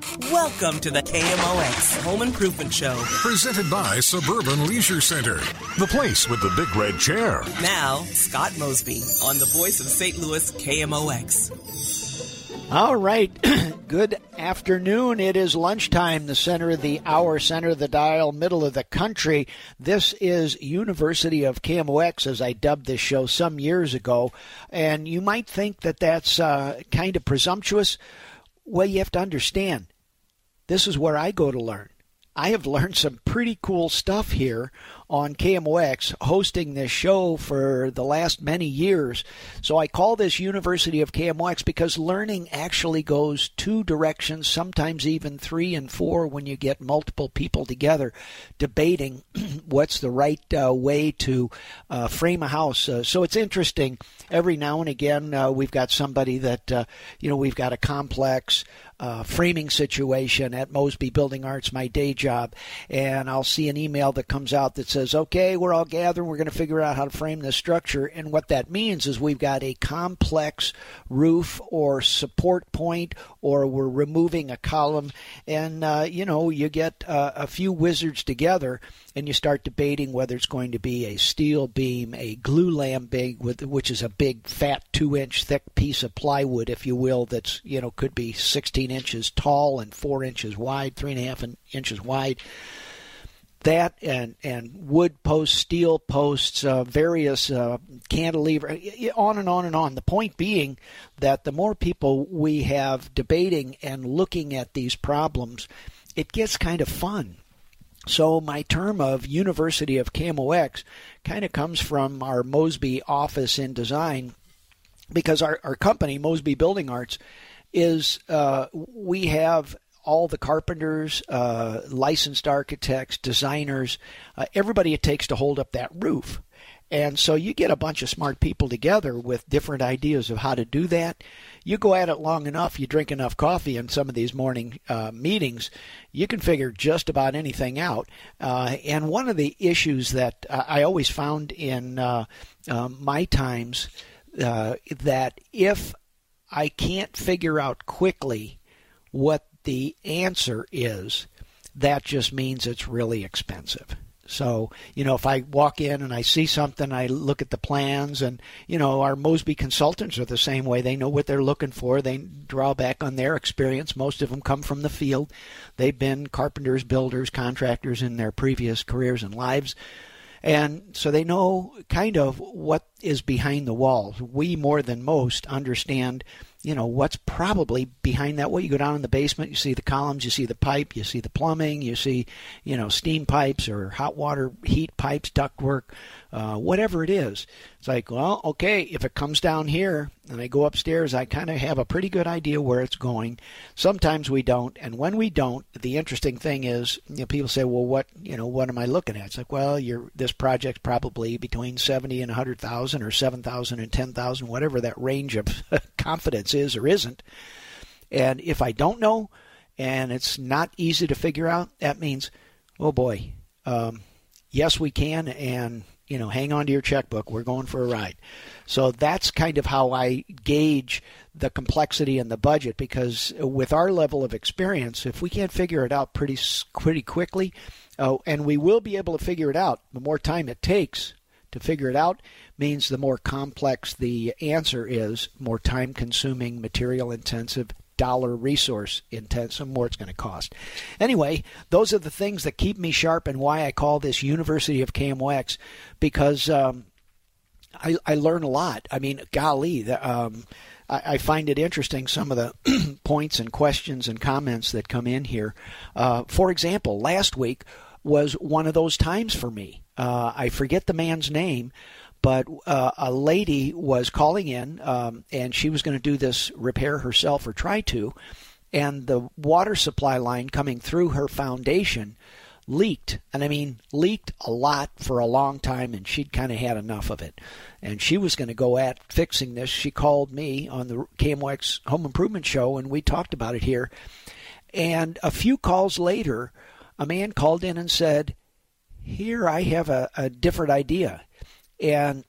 Welcome to the KMOX Home Improvement Show. Presented by Suburban Leisure Center, the place with the big red chair. Now, Scott Mosby on the voice of St. Louis KMOX. All right. Good afternoon. It is lunchtime, the center of the hour, center of the dial, middle of the country. This is University of KMOX, as I dubbed this show some years ago. And you might think that that's uh, kind of presumptuous. Well, you have to understand this is where I go to learn. I have learned some pretty cool stuff here on KMOX hosting this show for the last many years. So I call this University of KMOX because learning actually goes two directions, sometimes even three and four when you get multiple people together debating what's the right uh, way to uh, frame a house. Uh, so it's interesting. Every now and again, uh, we've got somebody that, uh, you know, we've got a complex uh, framing situation. At Mosby Building Arts, my day job, and I'll see an email that comes out that says, okay, we're all gathering, we're going to figure out how to frame this structure. And what that means is we've got a complex roof or support point, or we're removing a column, and, uh, you know, you get uh, a few wizards together and you start debating whether it's going to be a steel beam, a glue glulam beam, which is a big, fat, two inch thick piece of plywood, if you will, that's, you know, could be 16 inches tall and four inches wide, three and a half inches wide. That and and wood posts, steel posts, uh, various uh, cantilever, on and on and on. The point being that the more people we have debating and looking at these problems, it gets kind of fun so my term of University of KMOX kind of comes from our Mosby office in design because our, our company, Mosby Building Arts, is uh, we have all the carpenters, uh, licensed architects, designers, uh, everybody it takes to hold up that roof. And so you get a bunch of smart people together with different ideas of how to do that. You go at it long enough, you drink enough coffee in some of these morning uh, meetings, you can figure just about anything out. Uh, and one of the issues that I always found in uh, um, my times uh, that if I can't figure out quickly what the answer is, that just means it's really expensive. So, you know, if I walk in and I see something, I look at the plans, and, you know, our Mosby consultants are the same way. They know what they're looking for, they draw back on their experience. Most of them come from the field. They've been carpenters, builders, contractors in their previous careers and lives. And so they know kind of what is behind the walls. We, more than most, understand you know what's probably behind that wall. You go down in the basement, you see the columns, you see the pipe, you see the plumbing, you see you know steam pipes or hot water heat pipes, ductwork, uh, whatever it is. It's like, well, okay, if it comes down here and I go upstairs, I kind of have a pretty good idea where it's going. Sometimes we don't, and when we don't, the interesting thing is, you know, people say, well, what, you know, what am I looking at? It's like, well, you're this project's probably between seventy and a hundred thousand, or seven thousand and ten thousand, whatever that range of confidence is or isn't. And if I don't know, and it's not easy to figure out, that means, oh boy, um, yes, we can, and you know, hang on to your checkbook. We're going for a ride. So that's kind of how I gauge the complexity and the budget because with our level of experience, if we can't figure it out pretty pretty quickly, uh, and we will be able to figure it out, the more time it takes to figure it out means the more complex the answer is, more time consuming, material intensive, dollar resource intense and more it's going to cost. Anyway, those are the things that keep me sharp and why I call this University of KMOX because um, I, I learn a lot. I mean, golly, the, um, I, I, find it interesting some of the points and questions and comments that come in here. Uh, for example, last week was one of those times for me. Uh, I forget the man's name, but uh, a lady was calling in um, and she was going to do this repair herself or try to and the water supply line coming through her foundation leaked. And i mean leaked a lot for a long time and she'd kind of had enough of it. And she was going to go at fixing this. She called me on the KMOX home improvement show and we talked about it here. And a few calls later a man called in and said here i have a, a different idea and,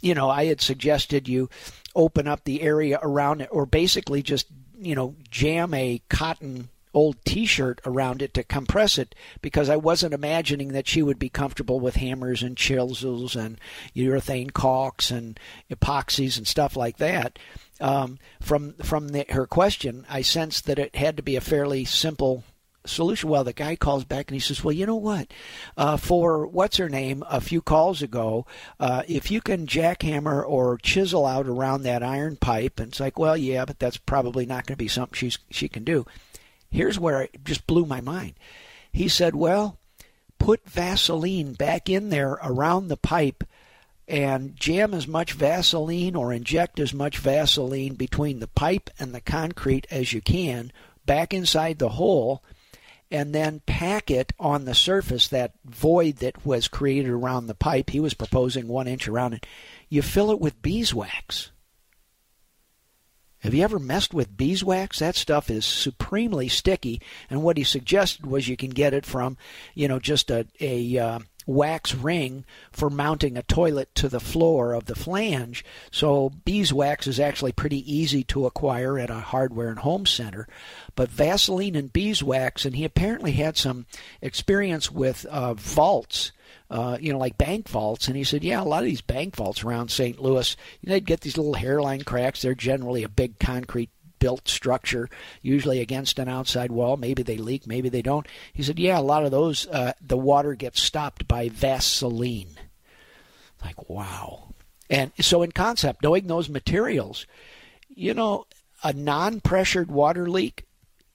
you know, I had suggested you open up the area around it or basically just, you know, jam a cotton old T-shirt around it to compress it because I wasn't imagining that she would be comfortable with hammers and chisels and urethane caulks and epoxies and stuff like that. Um, from from the, her question, I sensed that it had to be a fairly simple solution. Well, the guy calls back and he says, "Well, you know what? Uh, for what's her name a few calls ago, uh, if you can jackhammer or chisel out around that iron pipe, and it's like, well, yeah, but that's probably not going to be something she's she can do." Here's where it just blew my mind. He said, "Well, put Vaseline back in there around the pipe." And jam as much Vaseline or inject as much Vaseline between the pipe and the concrete as you can back inside the hole and then pack it on the surface, that void that was created around the pipe. He was proposing one inch around it. You fill it with beeswax. Have you ever messed with beeswax? That stuff is supremely sticky, and what he suggested was you can get it from, you know, just a a uh, wax ring for mounting a toilet to the floor of the flange. So beeswax is actually pretty easy to acquire at a hardware and home center. But Vaseline and beeswax, and he apparently had some experience with uh, vaults. Uh, you know, like bank vaults. And he said, yeah, a lot of these bank vaults around St. Louis, you know, they'd get these little hairline cracks. They're generally a big concrete built structure, usually against an outside wall. Maybe they leak, maybe they don't. He said, yeah, a lot of those, uh, the water gets stopped by Vaseline. Like, wow. And so, in concept, knowing those materials, you know, a non-pressured water leak,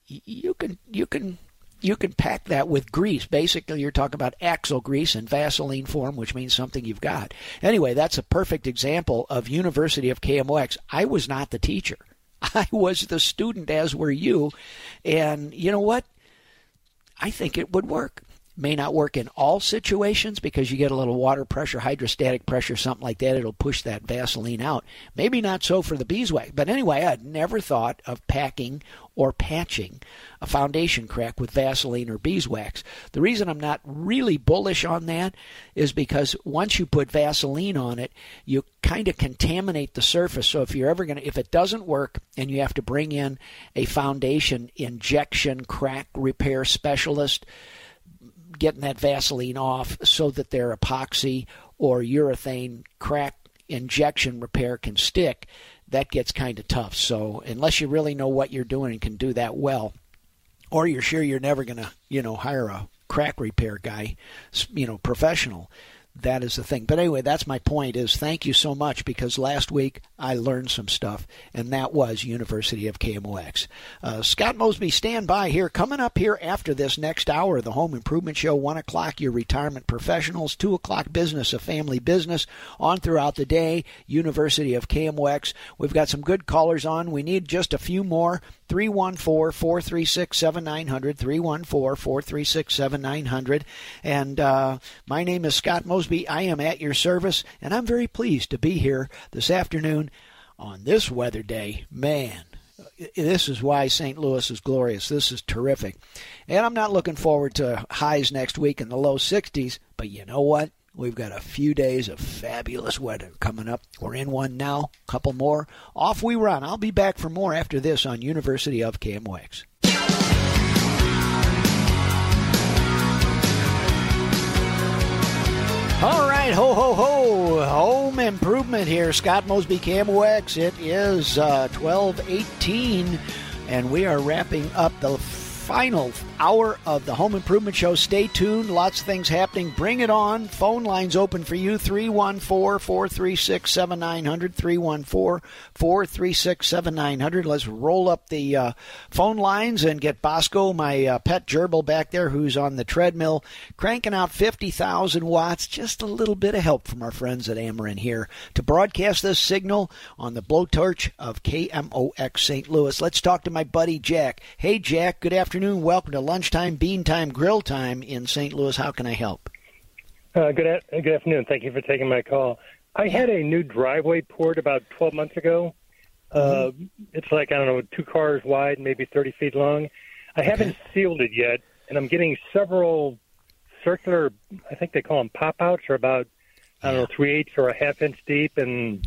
you can you can you can pack that with grease. Basically, you're talking about axle grease in Vaseline form, which means something you've got. Anyway, that's a perfect example of University of KMOX. I was not the teacher. I was the student, as were you. And you know what? I think it would work. May not work in all situations because you get a little water pressure, hydrostatic pressure, something like that. It'll push that Vaseline out. Maybe not so for the beeswax. But anyway, I'd never thought of packing or patching a foundation crack with Vaseline or beeswax. The reason I'm not really bullish on that is because once you put Vaseline on it, you kind of contaminate the surface. So if you're ever going to, if it doesn't work and you have to bring in a foundation injection crack repair specialist, getting that Vaseline off so that their epoxy or urethane crack injection repair can stick, that gets kind of tough. So unless you really know what you're doing and can do that well, or you're sure you're never going to, you know, hire a crack repair guy, you know, professional, that is the thing. But anyway, that's my point is thank you so much because last week I learned some stuff, and that was University of KMOX. Uh, Scott Mosby, stand by here. Coming up here after this next hour, the Home Improvement Show, 1 o'clock, your retirement professionals, 2 o'clock, business a family business, on throughout the day, University of KMOX. We've got some good callers on. We need just a few more. 314 436 7900. 314 436 7900. And uh, my name is Scott Mosby. I am at your service, and I'm very pleased to be here this afternoon on this weather day. Man, this is why St. Louis is glorious. This is terrific. And I'm not looking forward to highs next week in the low 60s, but you know what? We've got a few days of fabulous weather coming up. We're in one now, a couple more. Off we run. I'll be back for more after this on University of KMOX. All right, ho, ho, ho. Home improvement here. Scott Mosby KMOX. It is uh, 1218, and we are wrapping up the final hour of the Home Improvement Show. Stay tuned. Lots of things happening. Bring it on. Phone lines open for you 314 436 7900. 314 436 7900. Let's roll up the uh, phone lines and get Bosco, my uh, pet gerbil back there, who's on the treadmill, cranking out 50,000 watts. Just a little bit of help from our friends at Ameren here to broadcast this signal on the blowtorch of KMOX St. Louis. Let's talk to my buddy Jack. Hey, Jack. Good afternoon. Welcome to Lunchtime Bean Time Grill Time in St. Louis. How can I help? Uh, good, a- good afternoon. Thank you for taking my call. I had a new driveway poured about 12 months ago. Mm-hmm. Uh, it's like, I don't know, two cars wide, maybe 30 feet long. I okay. haven't sealed it yet, and I'm getting several circular, I think they call them pop outs, or about, I don't know, three eighths or a half inch deep. And,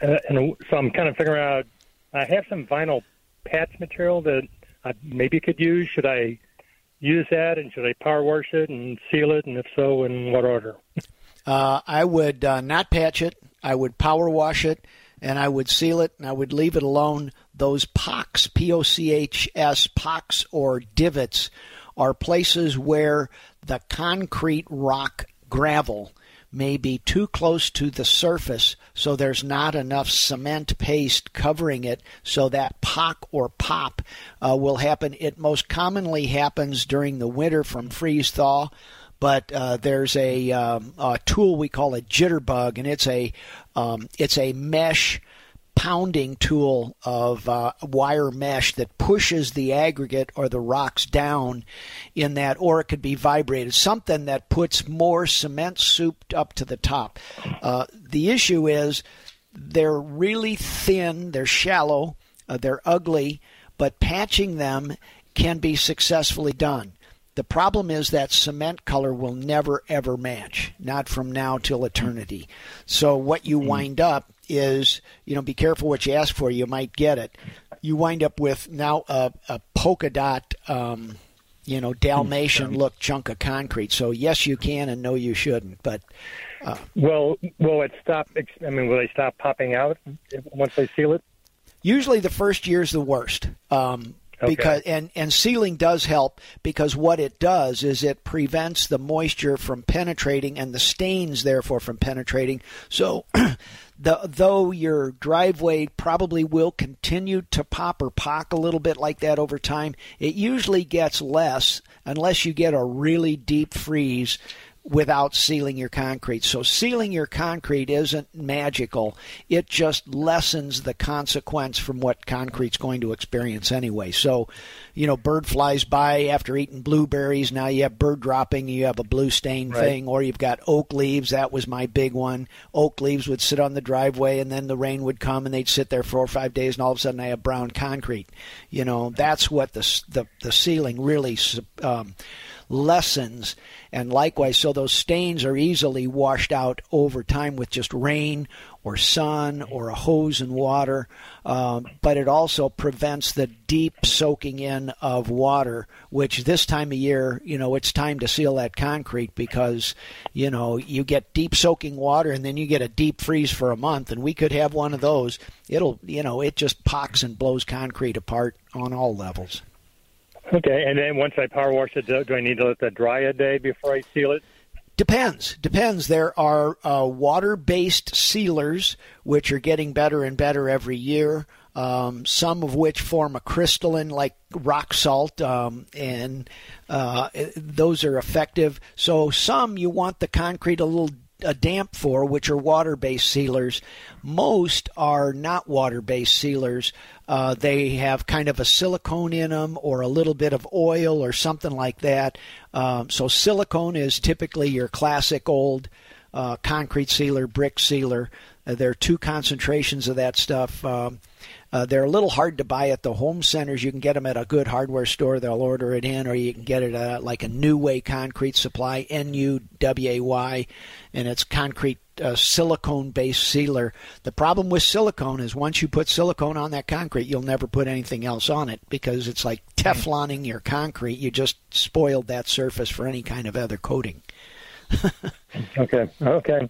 and so I'm kind of figuring out, I have some vinyl patch material that I maybe could use. Should I use that, and should I power wash it and seal it, and if so, in what order? Uh, I would uh, not patch it. I would power wash it, and I would seal it, and I would leave it alone. Those pocks, P O C H S, pocks or divots, are places where the concrete rock gravel may be too close to the surface, so there's not enough cement paste covering it, so that pock or pop uh, will happen. It most commonly happens during the winter from freeze thaw. But uh, there's a, um, a, tool we call a jitterbug, and it's a um, it's a mesh pounding tool of uh, wire mesh that pushes the aggregate or the rocks down in that, or it could be vibrated, something that puts more cement souped up to the top. Uh, the issue is they're really thin, they're shallow, uh, they're ugly, but patching them can be successfully done. The problem is that cement color will never ever match, not from now till eternity. So what you hmm. wind up is, you know, be careful what you ask for. You might get it. You wind up with now a, a polka dot, um, you know, Dalmatian look chunk of concrete. So yes, you can, and no, you shouldn't. But uh, well, will it stop? I mean, will they stop popping out once they seal it? Usually, the first year is the worst. Um, Okay. Because and and sealing does help because what it does is it prevents the moisture from penetrating and the stains therefore from penetrating. So the, though your driveway probably will continue to pop or pock a little bit like that over time, it usually gets less unless you get a really deep freeze without sealing your concrete. So sealing your concrete isn't magical. It just lessens the consequence from what concrete's going to experience anyway. So, you know, bird flies by after eating blueberries. Now you have bird dropping, you have a blue stain right. thing, or you've got oak leaves. That was my big one. Oak leaves would sit on the driveway and then the rain would come and they'd sit there for four or five days and all of a sudden I have brown concrete. You know, that's what the, the, the sealing really, um, lessens. And likewise, so those stains are easily washed out over time with just rain or sun or a hose and water. Um, but it also prevents the deep soaking in of water, which this time of year, you know, it's time to seal that concrete because, you know, you get deep soaking water and then you get a deep freeze for a month. And we could have one of those. It'll, you know, it just pocks and blows concrete apart on all levels. Okay, and then once I power wash it, do, I need to let that dry a day before I seal it? Depends. Depends. There are uh, water based sealers, which are getting better and better every year. Um, some of which form a crystalline like rock salt, um, and uh, those are effective. So, some you want the concrete a little a damp for, which are water based sealers. Most are not water based sealers. Uh, they have kind of a silicone in them or a little bit of oil or something like that. Um, so, silicone is typically your classic old uh, concrete sealer, brick sealer. Uh, there are two concentrations of that stuff. Um, uh, they're a little hard to buy at the home centers. You can get them at a good hardware store. They'll order it in, or you can get it at like a Nu-Way Concrete Supply, N U W A Y, and it's concrete uh, silicone based sealer. The problem with silicone is once you put silicone on that concrete, you'll never put anything else on it because it's like Tefloning your concrete. You just spoiled that surface for any kind of other coating. okay. Okay.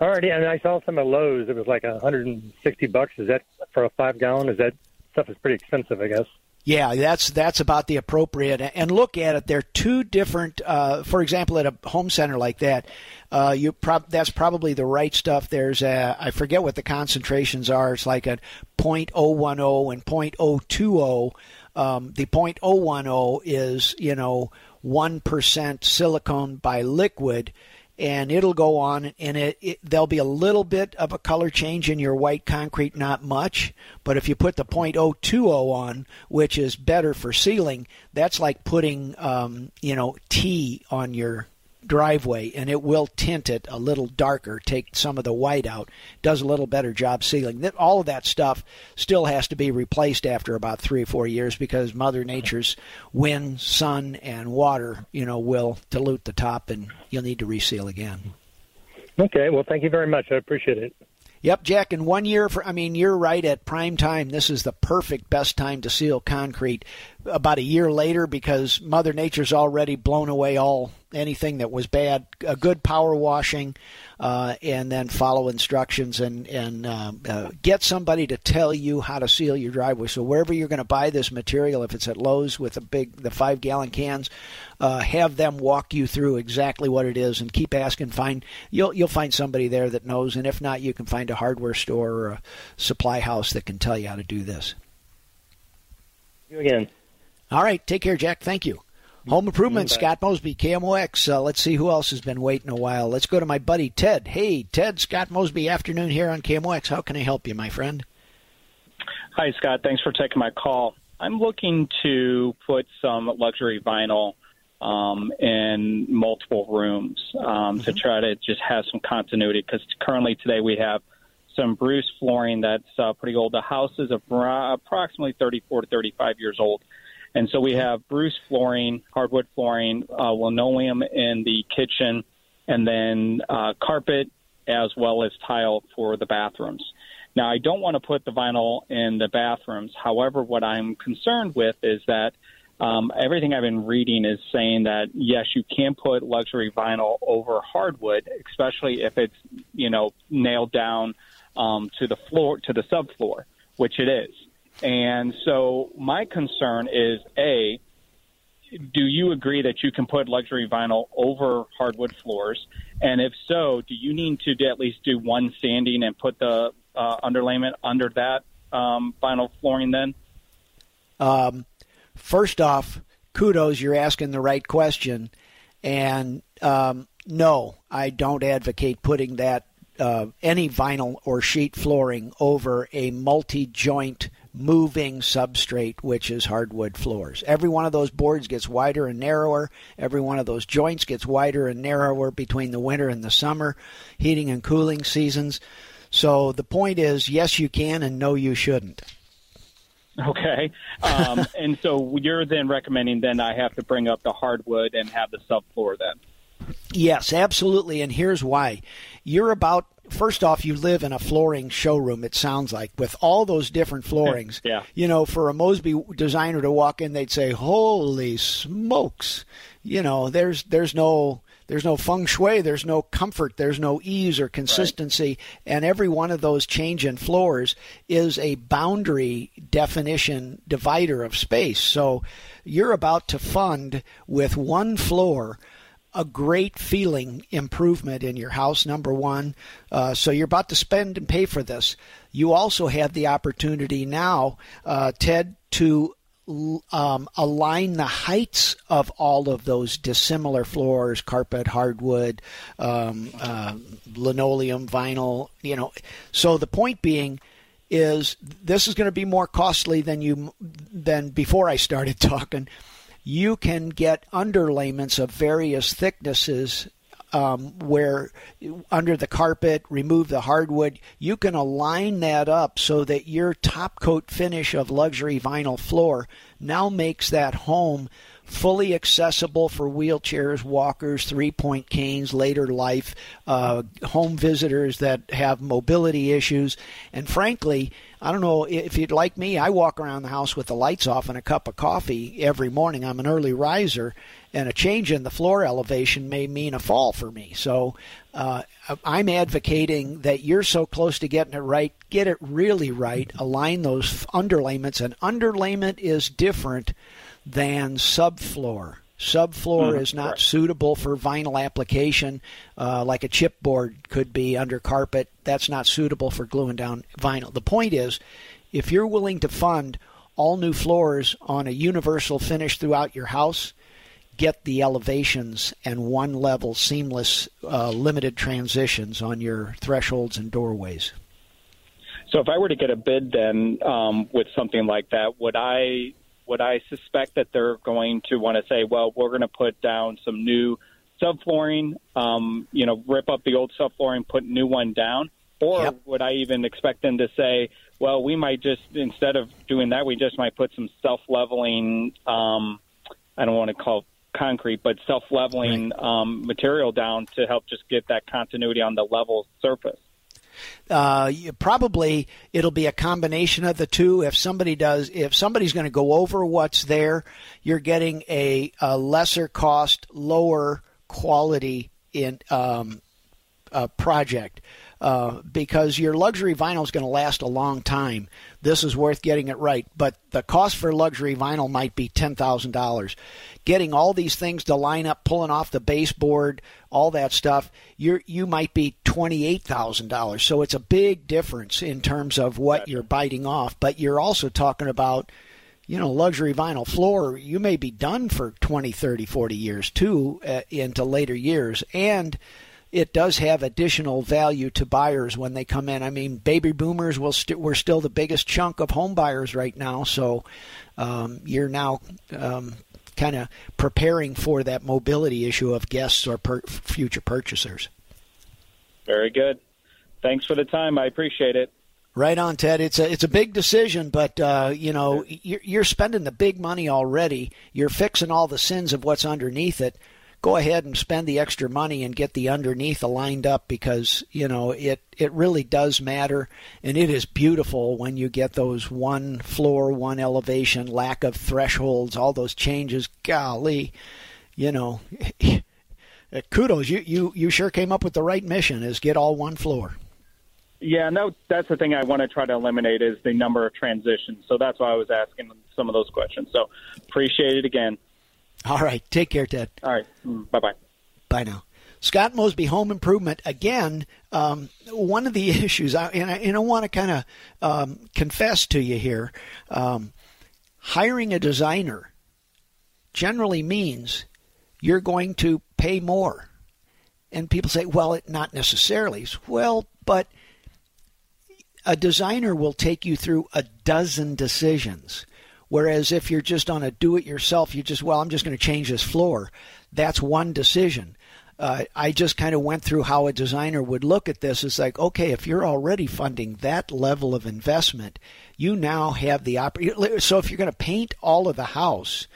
Alrighty, and I saw some at Lowe's. It was like 160 bucks. Is that for a five gallon? Is that stuff is pretty expensive? I guess. Yeah, that's that's about the appropriate. And look at it; they're two different. Uh, for example, at a home center like that, uh, you prob- that's probably the right stuff. There's a I forget what the concentrations are. It's like a .010 and .020. Um, the .010 is you know one percent silicone by liquid and it'll go on and it, it, there'll be a little bit of a color change in your white concrete not much but if you put the .020 on which is better for sealing that's like putting um, you know tea on your driveway and it will tint it a little darker, take some of the white out, does a little better job sealing. All of that stuff still has to be replaced after about three or four years because Mother Nature's wind, sun, and water, you know, will dilute the top and you'll need to reseal again. Okay, well, thank you very much. I appreciate it. Yep, Jack. In one year, for I mean, you're right at prime time. This is the perfect best time to seal concrete about a year later because Mother Nature's already blown away all anything that was bad. A good power washing, uh, and then follow instructions and and uh, uh, get somebody to tell you how to seal your driveway. So wherever you're going to buy this material, if it's at Lowe's with the big the five gallon cans, uh, have them walk you through exactly what it is and keep asking. Find you'll you'll find somebody there that knows, and if not, you can find a hardware store or a supply house that can tell you how to do this. You again. All right. Take care, Jack. Thank you. Home Improvement, Scott Mosby, KMOX. Uh, let's see who else has been waiting a while. Let's go to my buddy Ted. Hey, Ted, Scott Mosby, afternoon here on KMOX. How can I help you, my friend? Hi, Scott. Thanks for taking my call. I'm looking to put some luxury vinyl um, in multiple rooms um, mm-hmm. to try to just have some continuity because currently today we have some Bruce flooring that's uh, pretty old. The house is approximately 34 to 35 years old. And so we have Bruce flooring, hardwood flooring, uh, linoleum in the kitchen, and then uh, carpet as well as tile for the bathrooms. Now, I don't want to put the vinyl in the bathrooms. However, what I'm concerned with is that um, everything I've been reading is saying that yes, you can put luxury vinyl over hardwood, especially if it's you know nailed down um, to the floor to the subfloor, which it is. And so my concern is a do you agree that you can put luxury vinyl over hardwood floors? And if so, do you need to at least do one sanding and put the uh, underlayment under that um, vinyl flooring then? Um, first off, kudos, you're asking the right question. And um, no, I don't advocate putting that uh, any vinyl or sheet flooring over a multi joint moving substrate, which is hardwood floors. Every one of those boards gets wider and narrower. Every one of those joints gets wider and narrower between the winter and the summer, heating and cooling seasons. So the point is yes, you can, and no, you shouldn't. Okay. Um, and so you're then recommending then I have to bring up the hardwood and have the subfloor then? Yes, absolutely. And here's why. You're about first off, you live in a flooring showroom. It sounds like with all those different floorings. yeah. You know, for a Mosby designer to walk in, they'd say, "Holy smokes!" You know, there's there's no there's no feng shui, there's no comfort, there's no ease or consistency, right. and every one of those change in floors is a boundary definition divider of space. So you're about to fund with one floor a great feeling improvement in your house, number one. Uh, so you're about to spend and pay for this. You also have the opportunity now, uh, Ted, to um, align the heights of all of those dissimilar floors carpet hardwood um, uh, linoleum vinyl you know so the point being is this is going to be more costly than you than before i started talking you can get underlayments of various thicknesses um, where under the carpet, remove the hardwood. You can align that up so that your top coat finish of luxury vinyl floor now makes that home fully accessible for wheelchairs, walkers, three point canes, later life, uh, home visitors that have mobility issues. And frankly, I don't know if you'd like me, I walk around the house with the lights off and a cup of coffee every morning. I'm an early riser, and a change in the floor elevation may mean a fall for me. So uh, I'm advocating that you're so close to getting it right, get it really right, align those underlayments. And underlayment is different than subfloor. Subfloor mm, is not correct. suitable for vinyl application, uh, like a chipboard could be under carpet. That's not suitable for gluing down vinyl. The point is, if you're willing to fund all new floors on a universal finish throughout your house, get the elevations and one level seamless uh, limited transitions on your thresholds and doorways. So, if I were to get a bid then um, with something like that, would I would I suspect that they're going to want to say, well, we're going to put down some new subflooring, um, you know, rip up the old subflooring, put new one down? Or yep. would I even expect them to say, well, we might just, instead of doing that, we just might put some self leveling, um, I don't want to call concrete, but self leveling right. um, material down to help just get that continuity on the level surface? Uh, probably it'll be a combination of the two. If somebody does, if somebody's going to go over what's there, you're getting a, a lesser cost, lower quality in um, project. Uh, because your luxury vinyl is going to last a long time. This is worth getting it right. But the cost for luxury vinyl might be $10,000. Getting all these things to line up, pulling off the baseboard, all that stuff, you you might be $28,000. So it's a big difference in terms of what you're biting off. But you're also talking about you know, luxury vinyl floor, you may be done for 20, 30, 40 years too uh, into later years. And it does have additional value to buyers when they come in. I mean, baby boomers will we we're still the biggest chunk of home buyers right now, so um, you're now um, kind of preparing for that mobility issue of guests or per- future purchasers. Very good. Thanks for the time. I appreciate it. Right on, Ted. It's a it's a big decision, but uh, you know you're, you're spending the big money already. You're fixing all the sins of what's underneath it go ahead and spend the extra money and get the underneath aligned up because you know it it really does matter and it is beautiful when you get those one floor one elevation lack of thresholds all those changes golly you know eh, kudos you you you sure came up with the right mission is get all one floor yeah, no, that's the thing I want to try to eliminate is the number of transitions. So that's why I was asking some of those questions. So appreciate it again. All right. Take care, Ted. All right. Mm, bye bye. Bye now. Scott Mosby, Home Improvement. Again, um, one of the issues, and I, and I want to kind of um, confess to you here um, hiring a designer generally means you're going to pay more. And people say, well, it, not necessarily. Well, but a designer will take you through a dozen decisions. Whereas if you're just on a do it yourself, you just, well, I'm just going to change this floor. That's one decision. Uh, I just kind of went through how a designer would look at this. It's like, okay, if you're already funding that level of investment, you now have the opportunity. So if you're going to paint all of the house,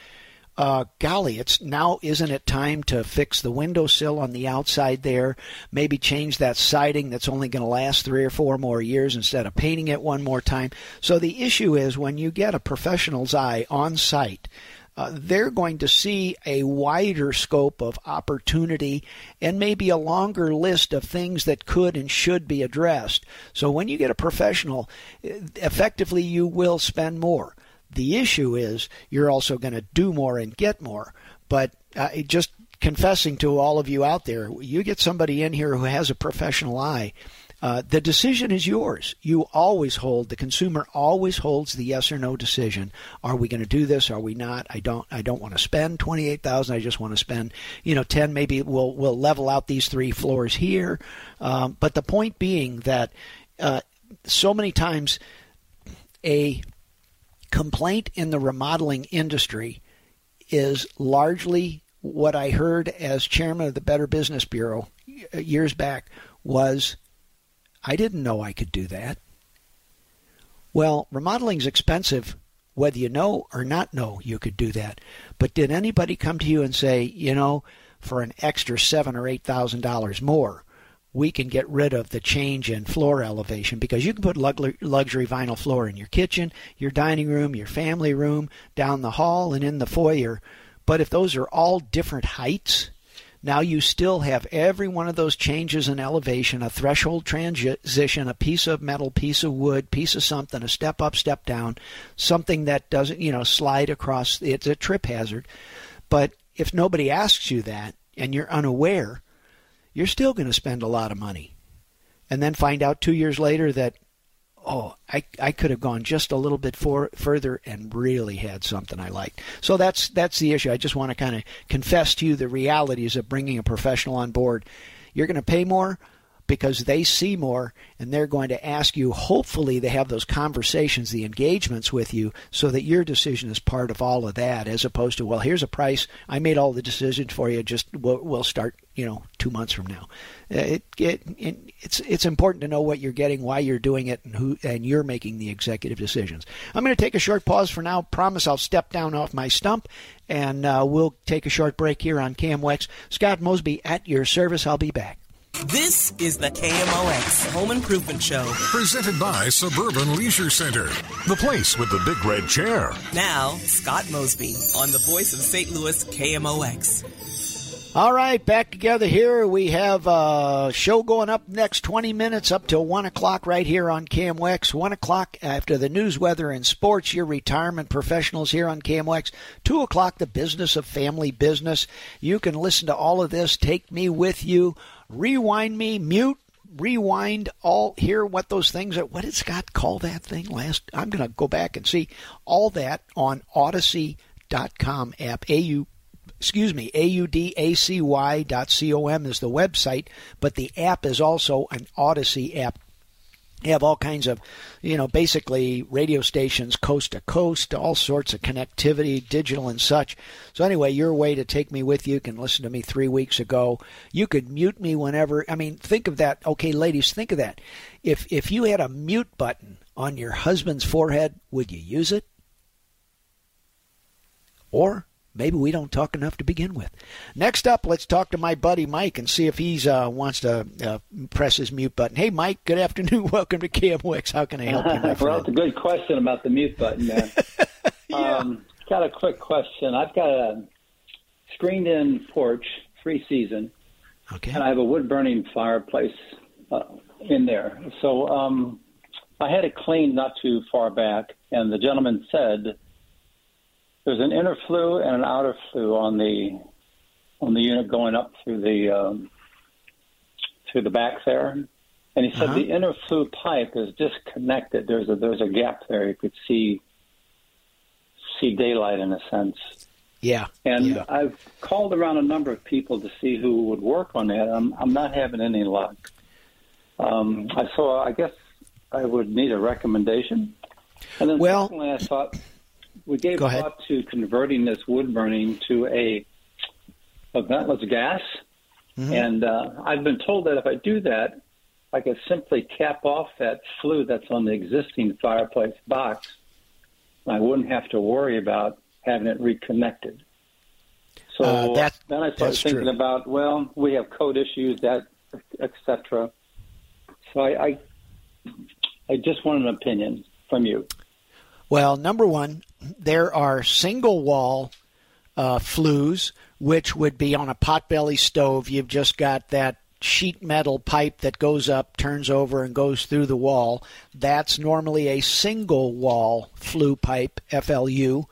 uh, golly, it's now isn't it time to fix the windowsill on the outside there? Maybe change that siding that's only going to last three or four more years instead of painting it one more time. So the issue is when you get a professional's eye on site. Uh, they're going to see a wider scope of opportunity and maybe a longer list of things that could and should be addressed. So when you get a professional, effectively you will spend more. The issue is you're also going to do more and get more. But uh, just confessing to all of you out there, you get somebody in here who has a professional eye. Uh, the decision is yours. You always hold the consumer always holds the yes or no decision. Are we going to do this? Are we not? I don't. I don't want to spend twenty eight thousand. I just want to spend you know ten. Maybe we'll we'll level out these three floors here. Um, but the point being that uh, so many times a complaint in the remodeling industry is largely what I heard as chairman of the Better Business Bureau uh, years back was I didn't know I could do that. Well, remodeling's expensive whether you know or not know you could do that. But did anybody come to you and say, you know, for an extra seven or eight thousand dollars more, we can get rid of the change in floor elevation because you can put luxury vinyl floor in your kitchen, your dining room, your family room, down the hall, and in the foyer. But if those are all different heights, now you still have every one of those changes in elevation, a threshold transition, a piece of metal, piece of wood, piece of something, a step up, step down, something that doesn't, you know, slide across. It's a trip hazard. But if nobody asks you that and you're unaware, you're still going to spend a lot of money. And then find out two years later that, oh, I, I could have gone just a little bit for, further and really had something I liked. So that's that's the issue. I just want to kind of confess to you the realities of bringing a professional on board. You're going to pay more because they see more and they're going to ask you. Hopefully, they have those conversations, the engagements with you, so that your decision is part of all of that, as opposed to, well, here's a price. I made all the decisions for you. Just we'll, we'll start, you know, two months from now. Uh, it, it, it, it's it's important to know what you're getting, why you're doing it, and who and you're making the executive decisions. I'm going to take a short pause for now. Promise I'll step down off my stump, and uh, we'll take a short break here on KMOX. Scott Mosby at your service. I'll be back. This is the KMOX Home Improvement Show. Presented by Suburban Leisure Center, the place with the big red chair. Now, Scott Mosby on the voice of St. Louis KMOX. All right, back together here. We have a show going up next 20 minutes up till 1 o'clock right here on KMOX. 1 o'clock after the news, weather, and sports, your retirement professionals here on KMOX. 2 o'clock, the business of family business. You can listen to all of this. Take me with you. Rewind me, mute, rewind all hear what those things are what did scott call that thing last i'm going to go back and see all that on audacy.com app au excuse me, A-U-D-A-C-Y dot C-O-M is the website, but the app is also an Audacy app. You have all kinds of, you know, basically radio stations coast to coast, all sorts of connectivity, digital and such. So anyway, your way to take me with you. Can listen to me three weeks ago. You could mute me whenever. I mean, think of that. Okay, ladies, think of that. If if you had a mute button on your husband's forehead, would you use it? Or maybe we don't talk enough to begin with. Next up, let's talk to my buddy Mike and see if he uh, wants to uh, press his mute button. Hey, Mike, good afternoon. Welcome to KMOX. How can I help you, my friend? well, it's a good question about the mute button, man. yeah. Um, got a quick question. I've got a screened-in porch, free season, okay. and I have a wood-burning fireplace uh, in there. So um, I had it cleaned not too far back, and the gentleman said there's an inner flue and an outer flue on the on the unit going up through the um, through the back there. And he said Uh-huh. the inner flue pipe is disconnected. There's a there's a gap there. You could see see daylight in a sense. Yeah. And yeah. I've called around a number of people to see who would work on that. I'm I'm not having any luck. Um, I so I guess I would need a recommendation. And then Well- secondly, I thought we gave Go ahead. thought to converting this wood burning to a a ventless gas. Mm-hmm. And uh, I've been told that if I do that, I could simply cap off that flue that's on the existing fireplace box. I wouldn't have to worry about having it reconnected. So Uh, that- then I started thinking true. about, well, we have code issues, that, etc. So I, I, I just want an opinion from you. Well, number one, there are single wall uh, flues, which would be on a potbelly stove. You've just got that sheet metal pipe that goes up, turns over, and goes through the wall. That's normally a single wall flue pipe, FLU,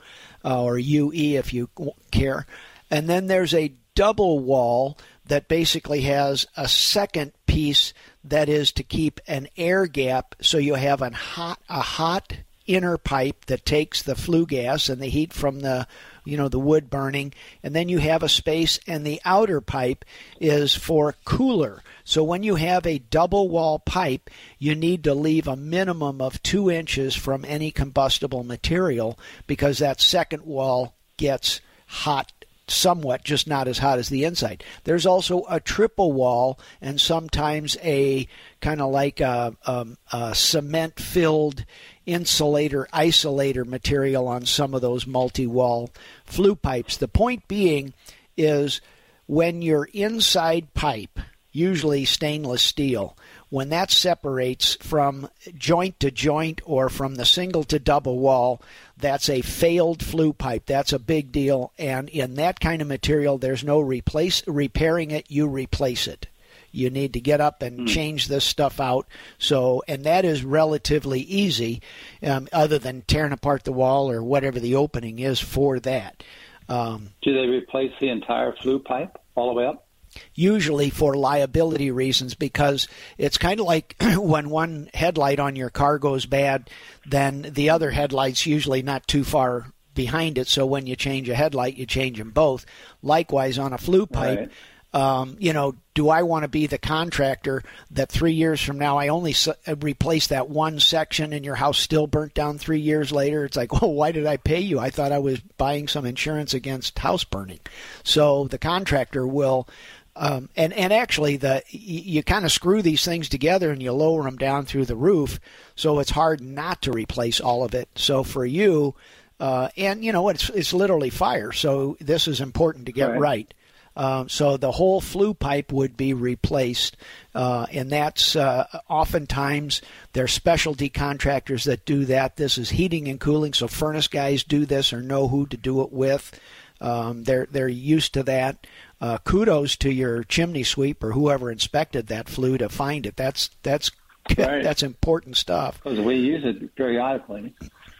uh, or UE if you care. And then there's a double wall that basically has a second piece that is to keep an air gap so you have a hot a hot inner pipe that takes the flue gas and the heat from the you know the wood burning and then you have a space and the outer pipe is for cooler so when you have a double wall pipe you need to leave a minimum of two inches from any combustible material because that second wall gets hot somewhat, just not as hot as the inside. There's also a triple wall and sometimes a kind of like a, um, a cement filled insulator isolator material on some of those multi wall flue pipes. The point being is when your inside pipe, usually stainless steel, when that separates from joint to joint or from the single to double wall, that's a failed flue pipe. That's a big deal. And in that kind of material, there's no replace repairing it. You replace it. You need to get up and change this stuff out. So, and that is relatively easy, um, other than tearing apart the wall or whatever the opening is for that. Um, Do they replace the entire flue pipe all the way up? usually for liability reasons because it's kind of like when one headlight on your car goes bad then the other headlight's usually not too far behind it so when you change a headlight you change them both likewise on a flue pipe um, you know do i want to be the contractor that three years from now i only s- replace that one section and your house still burnt down three years later it's like well why did i pay you i thought i was buying some insurance against house burning so the contractor will um, and and actually, the you, you kind of screw these things together and you lower them down through the roof, so it's hard not to replace all of it. So for you, uh, and you know it's it's literally fire, so this is important to get Right. right. Um, so the whole flue pipe would be replaced, uh, and that's uh, oftentimes there are specialty contractors that do that. This is heating and cooling, so furnace guys do this or know who to do it with. Um, they're they're used to that. Uh, kudos to your chimney sweep or whoever inspected that flue to find it. That's that's Right. that's important stuff. Because we use it periodically.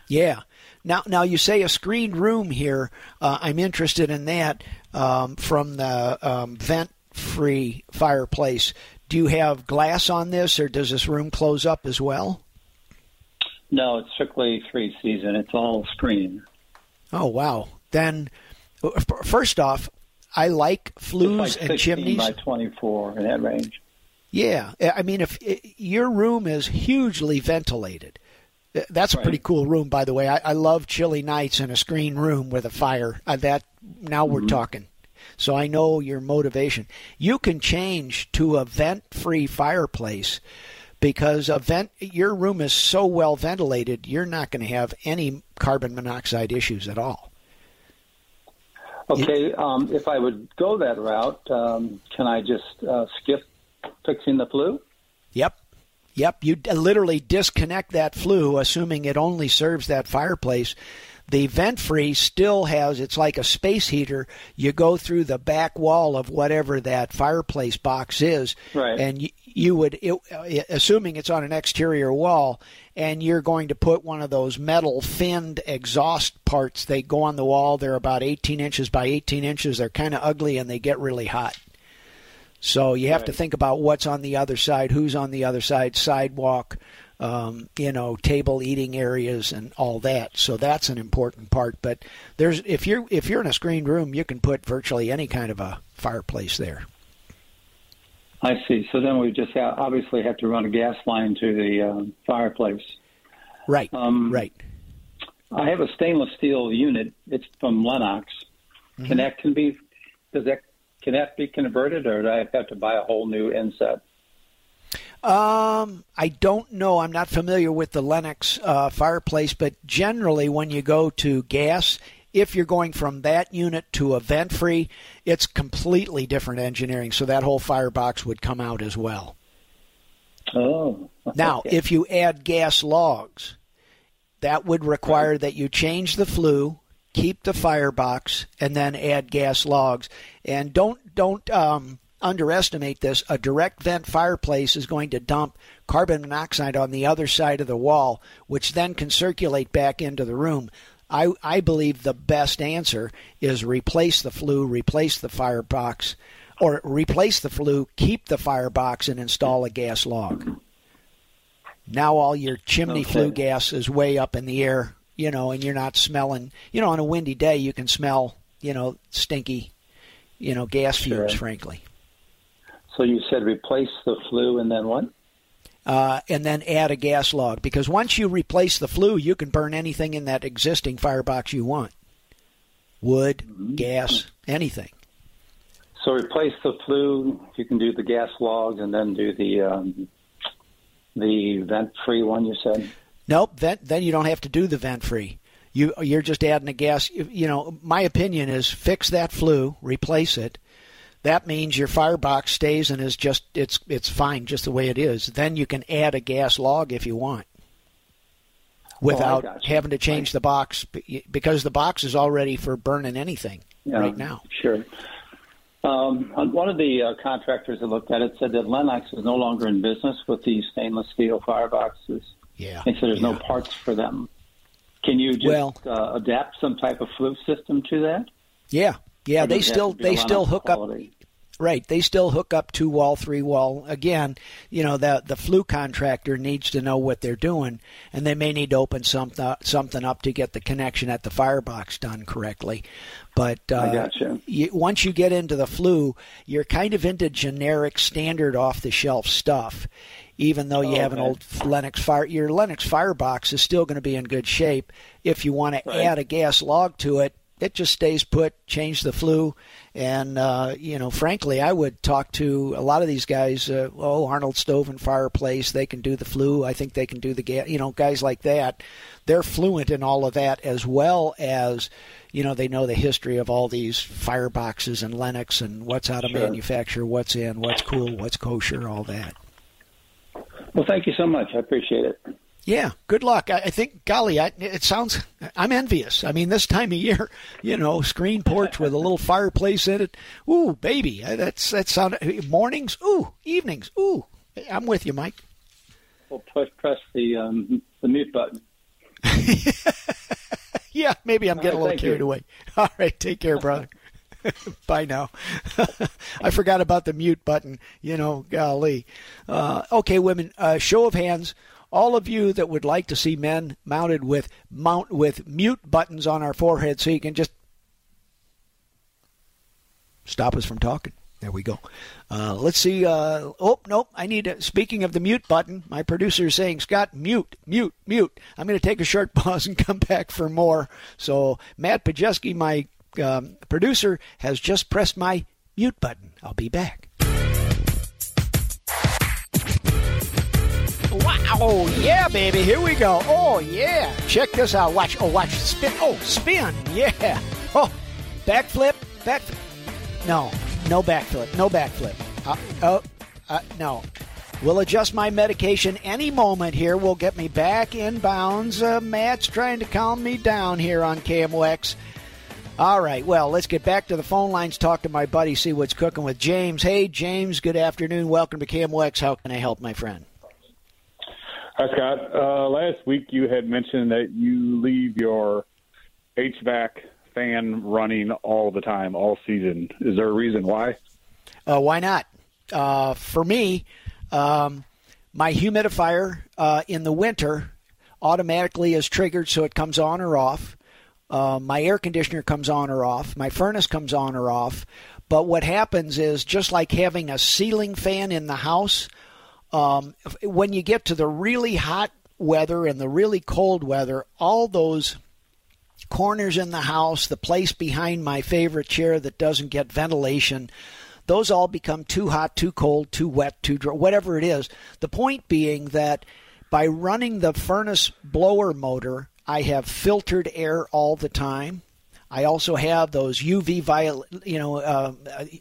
Yeah. Now, now you say a screened room here. Uh, I'm interested in that um, from the um, vent-free fireplace. Do you have glass on this, or does this room close up as well? No, it's strictly three season. It's all screen. Oh wow! Then, first off, I like flues like and 16 chimneys. by 24 in that range. Yeah, I mean, if your room is hugely ventilated, that's a pretty cool room, by the way. I, I love chilly nights in a screen room with a fire. Uh, that now we're talking. So I know your motivation. You can change to a vent-free fireplace because a vent. Your room is so well ventilated, you're not going to have any carbon monoxide issues at all. Okay, um, if I would go that route, um, can I just uh, skip fixing the flue? Yep. You literally disconnect that flue, assuming it only serves that fireplace. The vent free still has, it's like a space heater. You go through the back wall of whatever that fireplace box is. Right. And you, you would, it, uh, assuming it's on an exterior wall, and you're going to put one of those metal finned exhaust parts. They go on the wall. They're about 18 inches by 18 inches. They're kind of ugly and they get really hot. So you have to think about what's on the other side, who's on the other side, sidewalk, um, you know, table eating areas and all that. So that's an important part. But there's if you're if you're in a screened room, you can put virtually any kind of a fireplace there. I see. So then we just ha- obviously have to run a gas line to the um, fireplace. Right. Um, right. I have a stainless steel unit. It's from Lennox. Mm-hmm. Can that can be does that can that be converted, or do I have to buy a whole new inset? Um, I don't know. I'm not familiar with the Lennox uh, fireplace, but generally, when you go to gas, if you're going from that unit to a vent free, it's completely different engineering. So that whole firebox would come out as well. Oh, Now, if you add gas logs, that would require that you change the flue, keep the firebox, and then add gas logs. And don't don't um, underestimate this. A direct vent fireplace is going to dump carbon monoxide on the other side of the wall, which then can circulate back into the room. I, I believe the best answer is replace the flue, replace the firebox, or replace the flue, keep the firebox, and install a gas log. Now all your chimney Okay. flue gas is way up in the air, you know, and you're not smelling. You know, on a windy day, you can smell, you know, stinky, you know, gas fumes. Sure. Frankly, so you said replace the flue and then what? uh, and then add a gas log because once you replace the flue, you can burn anything in that existing firebox you want, wood, Mm-hmm. gas, anything. So replace the flue. You can do the gas logs and then do the um, the vent free one. You said. Nope. Then then you don't have to do the vent free. You you're just adding a gas. You know, my opinion is fix that flue, replace it. That means your firebox stays and is just it's it's fine just the way it is. Then you can add a gas log if you want, without gotcha. having to change the box because the box is already for burning anything Yeah, right now. Sure. Um, one of the uh, contractors that looked at it said that Lennox is no longer in business with these stainless steel fireboxes. Yeah. They said there's no parts for them. Can you just Well- uh, adapt some type of flue system to that? Yeah. Yeah, they does it have still they still hook up quality? Right, they still hook up two wall, three wall. Again, you know the the flue contractor needs to know what they're doing, and they may need to open something something up to get the connection at the firebox done correctly. But uh, you, once you get into the flue, you're kind of into generic, standard, off the shelf stuff. Even though you Oh, have an okay. old Lennox fire, your Lennox firebox is still going to be in good shape. If you want to add a gas log to it, it just stays put. Change the flue, and uh, you know, frankly, I would talk to a lot of these guys. Uh, oh, Arnold Stove and Fireplace, they can do the flue. I think they can do the gas. You know, guys like that, they're fluent in all of that as well as you know they know the history of all these fireboxes and Lennox and what's out of Sure. manufacture, what's in, what's cool, what's kosher, all that. Well, thank you so much. I appreciate it. Yeah, good luck. I, I think, golly, I, it sounds. I'm envious. I mean, this time of year, you know, screen porch with a little fireplace in it. Ooh, baby, that's that sound. Mornings, ooh, evenings, ooh. I'm with you, Mike. We'll push, press the um, the mute button. Yeah, maybe I'm getting All a little carried you. away. All right, take care, brother. Bye now. I forgot about the mute button. You know, golly. Uh, okay, women. Uh, show of hands. All of you that would like to see men mounted with mount with mute buttons on our forehead, so you can just stop us from talking. There we go. Uh, let's see. Uh, oh, nope. I need. A, speaking of the mute button, my producer is saying, Scott, mute, mute, mute. I'm going to take a short pause and come back for more. So, Matt Pajeski, my um, producer, has just pressed my mute button. I'll be back. Wow! Yeah, baby. Here we go. Oh, yeah. Check this out. Watch. Oh, watch. Spin. Oh, spin. Yeah. Oh, backflip. Back. No, no backflip. No backflip. Uh, oh, uh, no. We'll adjust my medication any moment here. We'll get me back in bounds. Uh, Matt's trying to calm me down here on KMOX. All right. Well, let's get back to the phone lines. Talk to my buddy. See what's cooking with James. Hey, James. Good afternoon. Welcome to KMOX. How can I help, my friend? Hi, Scott. Uh, last week you had mentioned that you leave your HVAC fan running all the time, all season. Is there a reason why? Uh, why not? Uh, for me, um, my humidifier uh, in the winter automatically is triggered so it comes on or off. Uh, my air conditioner comes on or off. My furnace comes on or off. But what happens is just like having a ceiling fan in the house, um, when you get to the really hot weather and the really cold weather, all those corners in the house, the place behind my favorite chair that doesn't get ventilation, those all become too hot, too cold, too wet, too dry, whatever it is. The point being that by running the furnace blower motor, I have filtered air all the time. I also have those UV violet, you know, uh,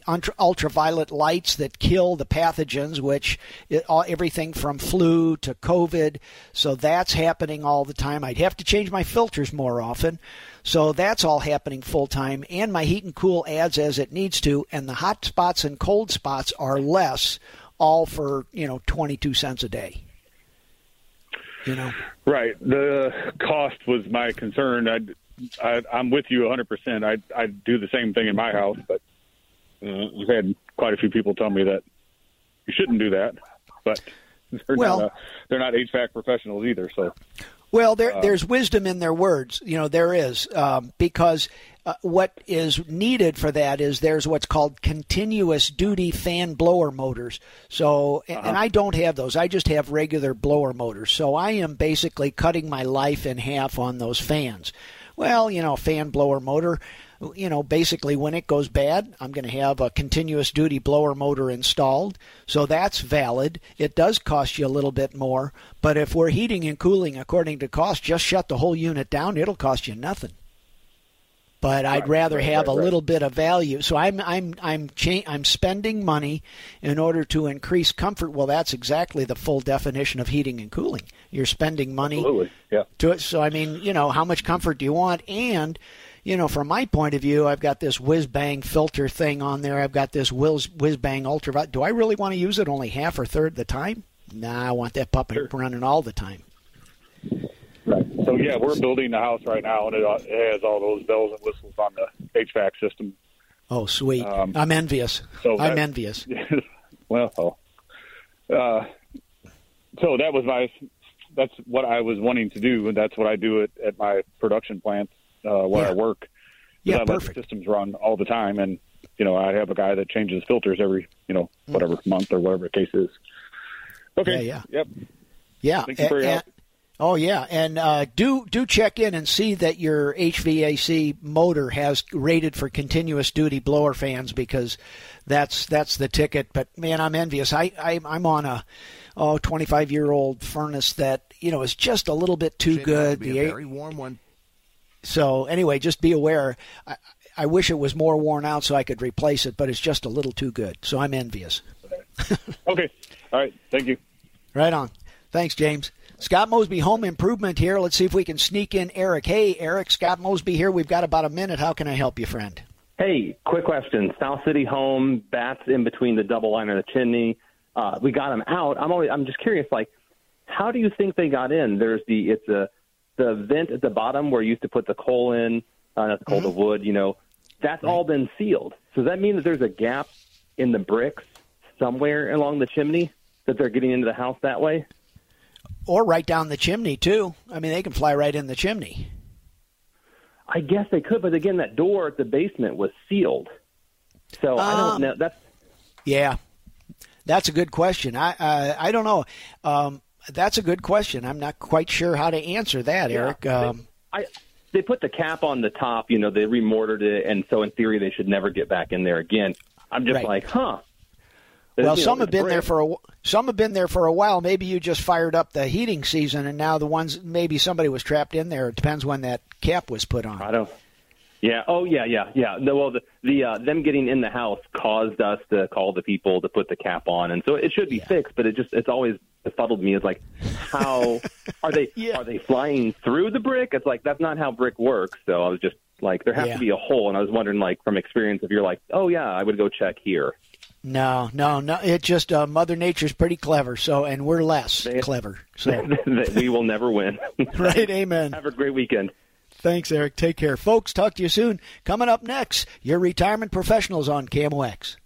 ultra- ultraviolet lights that kill the pathogens, which it, all, everything from flu to COVID. So that's happening all the time. I'd have to change my filters more often. So that's all happening full time, and my heat and cool adds as it needs to, and the hot spots and cold spots are less, all for you know twenty two cents a day. You know, Right. The cost was my concern. I, I, I'm with you 100%. I, I do the same thing in my house, but uh, I've had quite a few people tell me that you shouldn't do that. But they're Well- not, uh, they're not HVAC professionals either. So Well, there, there's wisdom in their words. You know, there is um, because uh, what is needed for that is there's what's called continuous duty fan blower motors. So, and, and I don't have those. I just have regular blower motors. So I am basically cutting my life in half on those fans. Well, you know, fan blower motor. You know, basically, when it goes bad, I'm going to have a continuous duty blower motor installed. So that's valid. It does cost you a little bit more, but if we're heating and cooling according to cost, just shut the whole unit down. It'll cost you nothing. But I'd Right, rather right, have right, a little bit of value. So I'm I'm I'm cha- I'm spending money in order to increase comfort. Well, that's exactly the full definition of heating and cooling. You're spending money absolutely, yeah. to it. So I mean, you know, how much comfort do you want? And you know, from my point of view, I've got this whiz bang filter thing on there. I've got this whiz whiz bang ultra. Do I really want to use it only half or third the time? Nah, I want that puppet running all the time. Right. So yeah, we're building the house right now, and it, it has all those bells and whistles on the HVAC system. Oh, sweet! Um, I'm envious. so I'm envious. well, uh, so that was my. That's what I was wanting to do, and that's what I do at, at my production plant uh, where Yeah. I work. Yeah, I let the perfect. systems run all the time, and you know I have a guy that changes filters every you know whatever month or whatever the case is. Okay. Yeah, Yep. Yeah, Thank you for your a- help. Oh yeah, and uh, do do check in and see that your HVAC motor has rated for continuous duty blower fans because that's that's the ticket. But man, I'm envious. I, I I'm on a oh 25 year old furnace that you know is just a little bit too Shane, good. That would a very warm one. So anyway, just be aware. I, I wish it was more worn out so I could replace it, but it's just a little too good. So I'm envious. Okay. All right. Thank you. Right on. Thanks, James. Scott Mosby, home improvement here. Let's see if we can sneak in Eric. Hey, Eric, Scott Mosby here. We've got about a minute. How can I help you, friend? Hey, quick question. South City home, bats in between the double line and the chimney. Uh, we got them out. I'm always, I'm just curious, like, how do you think they got in? There's the, it's a, the vent at the bottom where you used to put the coal in, uh, not the coal, the wood, you know, that's all been sealed. So does that mean that there's a gap in the bricks somewhere along the chimney that they're getting into the house that way? Or right down the chimney, too. I mean, they can fly right in the chimney. I guess they could, but again, that door at the basement was sealed. So I Um, don't know. That's Yeah, that's a good question. I uh, I don't know. Um, that's a good question. I'm not quite sure how to answer that, Eric. Um, I they put the cap on the top, you know, they remortared it, and so in theory they should never get back in there again. I'm just Right. like, huh. well, You know, some have been there for a some have been there for a while. Maybe you just fired up the heating season, and now the ones maybe somebody was trapped in there. It depends when that cap was put on. I don't. Yeah. Oh, yeah, yeah, yeah. No, well, the the uh, them getting in the house caused us to call the people to put the cap on, and so it should be fixed. But it just it's always befuddled me. It's like, how are they are they flying through the brick? It's like that's not how brick works. So I was just like, there has Yeah. to be a hole, and I was wondering, like, from experience, if you're like, oh yeah, I would go check here. No, no, no. It just uh, Mother Nature's pretty clever. So, and we're less clever. So, we will never win. right. Amen. Have a great weekend. Thanks, Eric. Take care, folks. Talk to you soon. Coming up next, your retirement professionals on KMOX.